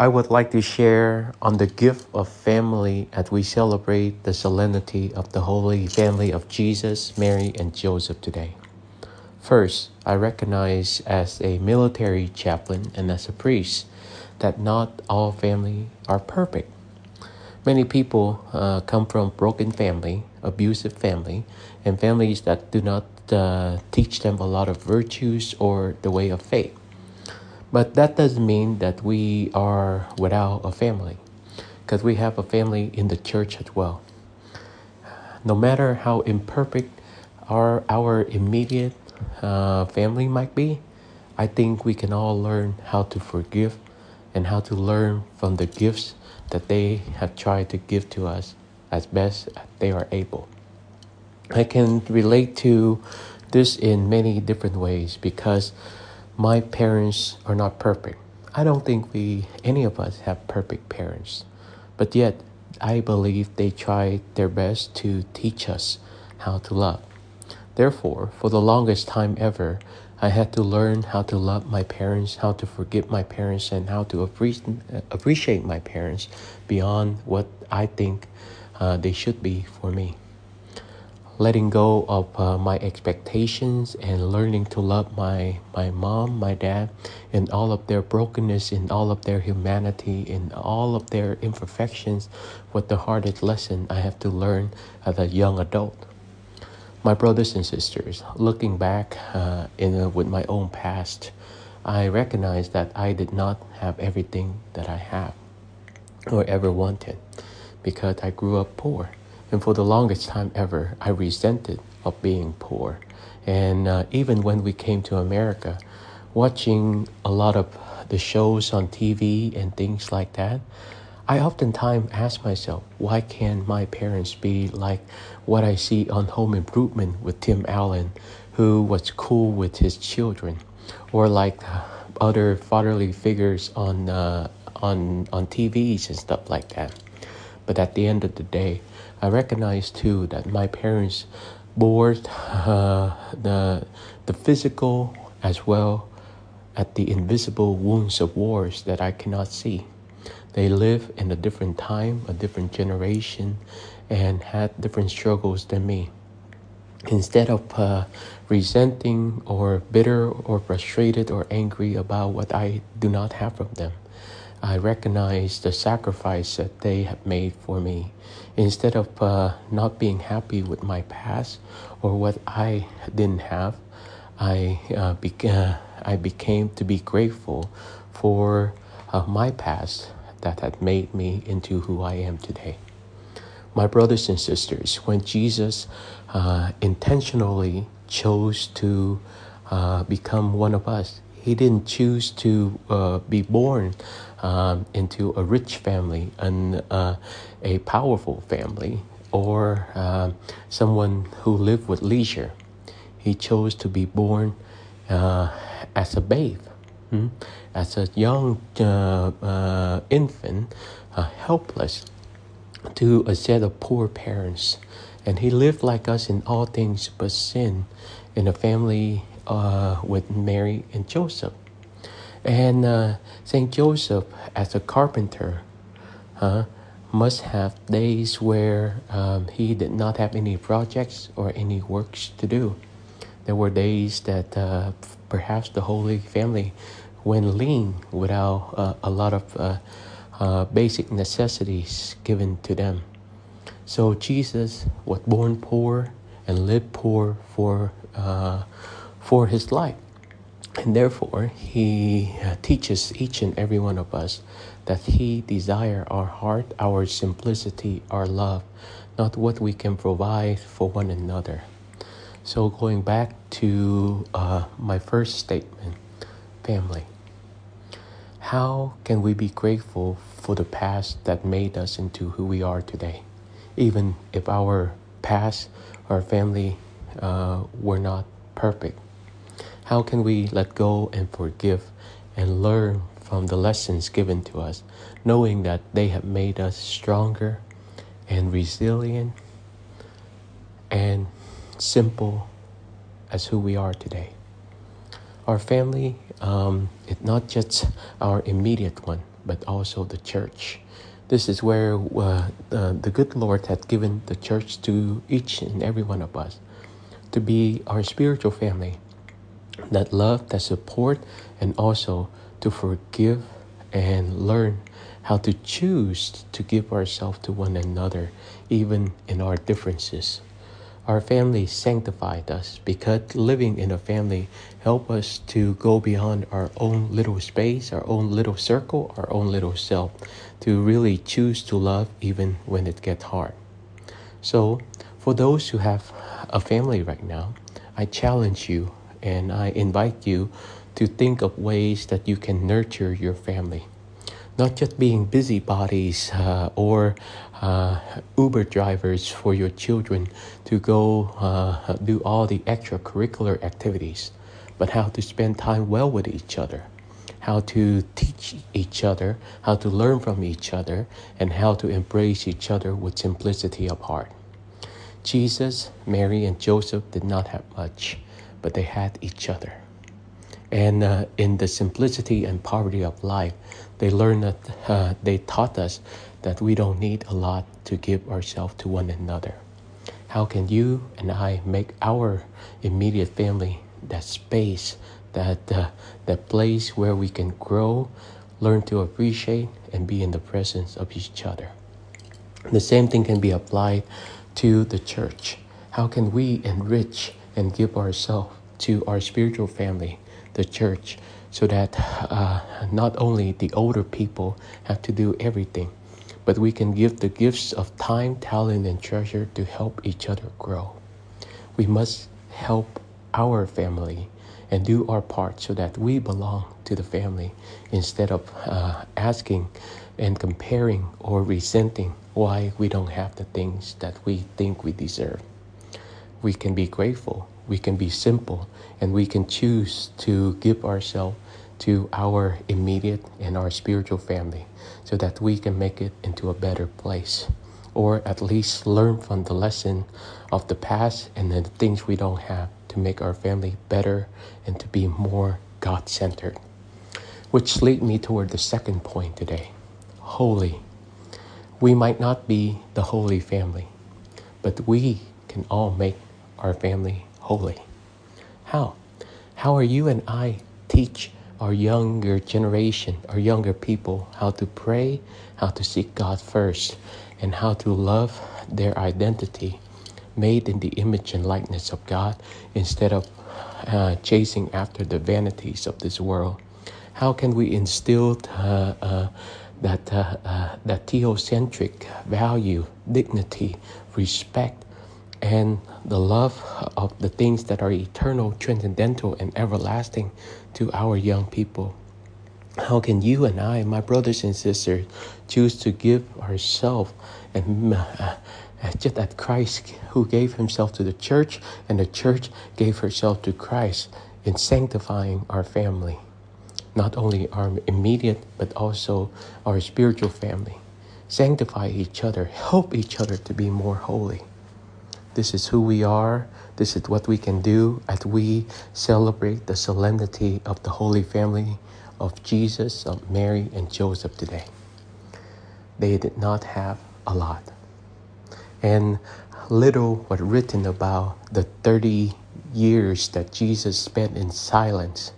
I would like to share on the gift of family as we celebrate the solemnity of the Holy Family of Jesus, Mary, and Joseph today. First, I recognize as a military chaplain and as a priest that not all family are perfect. Many people uh, come from broken family, abusive family, and families that do not uh, teach them a lot of virtues or the way of faith. But that doesn't mean that we are without a family, because we have a family in the church as well. No matter how imperfect our, our immediate uh, family might be, I think we can all learn how to forgive and how to learn from the gifts that they have tried to give to us as best they are able. I can relate to this in many different ways because my parents are not perfect. I don't think we, any of us, have perfect parents. But yet, I believe they try their best to teach us how to love. Therefore, for the longest time ever, I had to learn how to love my parents, how to forgive my parents, and how to appreciate my parents beyond what I think uh, they should be for me letting go of uh, my expectations and learning to love my my mom, my dad, in all of their brokenness, in all of their humanity, in all of their imperfections, was the hardest lesson I have to learn as a young adult. My brothers and sisters, looking back uh, in a, with my own past, I recognize that I did not have everything that I have or ever wanted because I grew up poor and for the longest time ever, I resented of being poor. And uh, even when we came to America, watching a lot of the shows on TV and things like that, I oftentimes ask myself, why can't my parents be like what I see on Home Improvement with Tim Allen, who was cool with his children, or like other fatherly figures on uh, on on TVs and stuff like that. But at the end of the day, I recognize too that my parents bore uh, the the physical as well as the invisible wounds of wars that I cannot see. They live in a different time, a different generation, and had different struggles than me. Instead of uh, resenting or bitter or frustrated or angry about what I do not have from them, I recognize the sacrifice that they have made for me. Instead of uh, not being happy with my past or what I didn't have, I, uh, beca- I became to be grateful for uh, my past that had made me into who I am today. My brothers and sisters, when Jesus uh, intentionally chose to uh, become one of us, he didn't choose to uh, be born um, into a rich family and uh, a powerful family or uh, someone who lived with leisure. He chose to be born uh, as a babe, hmm? as a young uh, uh, infant, helpless to a set of poor parents. And he lived like us in all things but sin in a family uh, with Mary and Joseph. And uh, Saint Joseph, as a carpenter, uh, must have days where um, he did not have any projects or any works to do. There were days that uh, perhaps the Holy Family went lean without uh, a lot of uh, uh, basic necessities given to them. So Jesus was born poor and lived poor for for his life. And therefore, he uh, teaches each and every one of us that he desire our heart, our simplicity, our love, not what we can provide for one another. So going back to uh, my first statement, family. How can we be grateful for the past that made us into who we are today, even if our past, our family uh, were not perfect? How can we let go and forgive and learn from the lessons given to us, knowing that they have made us stronger and resilient and simple as who we are today? Our family um, is not just our immediate one, but also the church. This is where uh, the, the good Lord had given the church to each and every one of us to be our spiritual family that love, that support, and also to forgive and learn how to choose to give ourselves to one another, even in our differences. Our family sanctified us because living in a family help us to go beyond our own little space, our own little circle, our own little self, to really choose to love even when it gets hard. So, for those who have a family right now, I challenge you and I invite you to think of ways that you can nurture your family not just being busybodies uh, or uh, Uber drivers for your children to go uh, do all the extracurricular activities, but how to spend time well with each other, how to teach each other, how to learn from each other, and how to embrace each other with simplicity of heart. Jesus, Mary, and Joseph did not have much, but they had each other. And uh, in the simplicity and poverty of life, they learned that uh, they taught us that we don't need a lot to give ourselves to one another. How can you and I make our immediate family that space, that uh, that place where we can grow, learn to appreciate, and be in the presence of each other? The same thing can be applied to the church. How can we enrich and give ourselves to our spiritual family the church so that uh, not only the older people have to do everything, but we can give the gifts of time, talent, and treasure to help each other grow. We must help our family and do our part so that we belong to the family instead of uh, asking and comparing or resenting why we don't have the things that we think we deserve. We can be grateful we can be simple and we can choose to give ourselves to our immediate and our spiritual family so that we can make it into a better place or at least learn from the lesson of the past and the things we don't have to make our family better and to be more God centered. Which lead me toward the second point today holy. We might not be the holy family, but we can all make our family holy. How? How are you and I teach our younger generation, our younger people, how to pray, how to seek God first, and how to love their identity made in the image and likeness of God instead of uh, chasing after the vanities of this world? How can we instill uh, uh, that, uh, uh, that theocentric value, dignity, respect, and the love of the things that are eternal, transcendental, and everlasting to our young people. How can you and I, my brothers and sisters, choose to give ourselves and uh, just as Christ who gave himself to the church and the church gave herself to Christ in sanctifying our family, not only our immediate but also our spiritual family. Sanctify each other, help each other to be more holy. This is who we are. This is what we can do as we celebrate the solemnity of the Holy Family of Jesus, of Mary, and Joseph today. They did not have a lot. And little was written about the 30 years that Jesus spent in silence,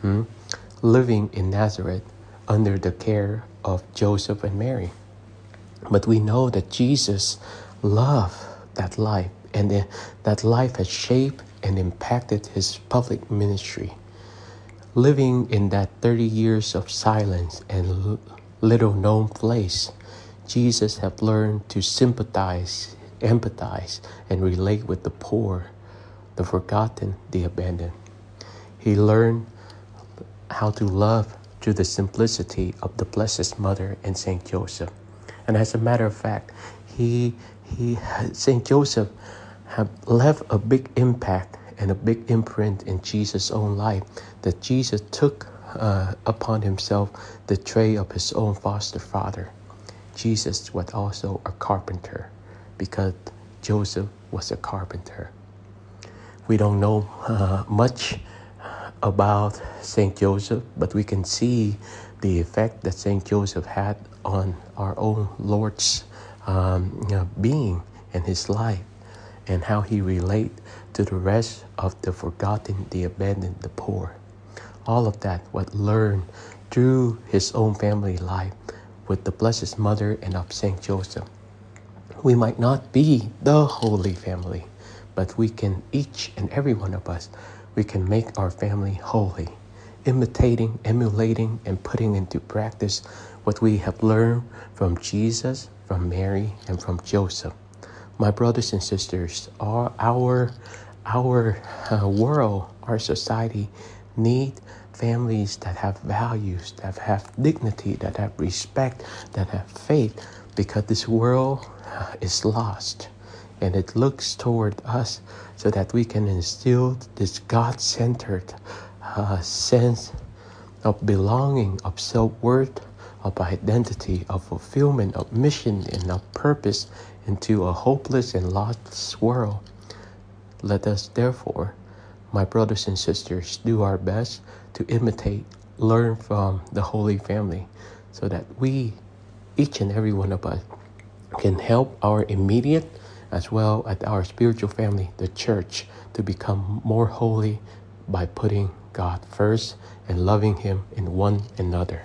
hmm, living in Nazareth under the care of Joseph and Mary. But we know that Jesus loved that life, and that life has shaped and impacted his public ministry. Living in that 30 years of silence and little known place, Jesus have learned to sympathize, empathize, and relate with the poor, the forgotten, the abandoned. He learned how to love through the simplicity of the Blessed Mother and Saint Joseph. And as a matter of fact, he he Saint Joseph have left a big impact and a big imprint in Jesus' own life that Jesus took uh, upon himself the tray of his own foster father. Jesus was also a carpenter because Joseph was a carpenter. We don't know uh, much about Saint Joseph, but we can see the effect that St. Joseph had on our own Lord's um, you know, being and his life, and how he relate to the rest of the forgotten, the abandoned, the poor. All of that was learned through his own family life with the Blessed Mother and of Saint Joseph. We might not be the Holy Family, but we can, each and every one of us, we can make our family holy, imitating, emulating, and putting into practice what we have learned from Jesus, from Mary, and from Joseph. My brothers and sisters, our, our, our uh, world, our society need families that have values, that have dignity, that have respect, that have faith, because this world uh, is lost and it looks toward us so that we can instill this God centered uh, sense of belonging, of self worth, of identity, of fulfillment, of mission, and of purpose into a hopeless and lost world. Let us, therefore, my brothers and sisters, do our best to imitate, learn from the Holy Family so that we, each and every one of us, can help our immediate as well as our spiritual family, the church, to become more holy by putting God first and loving Him in one another.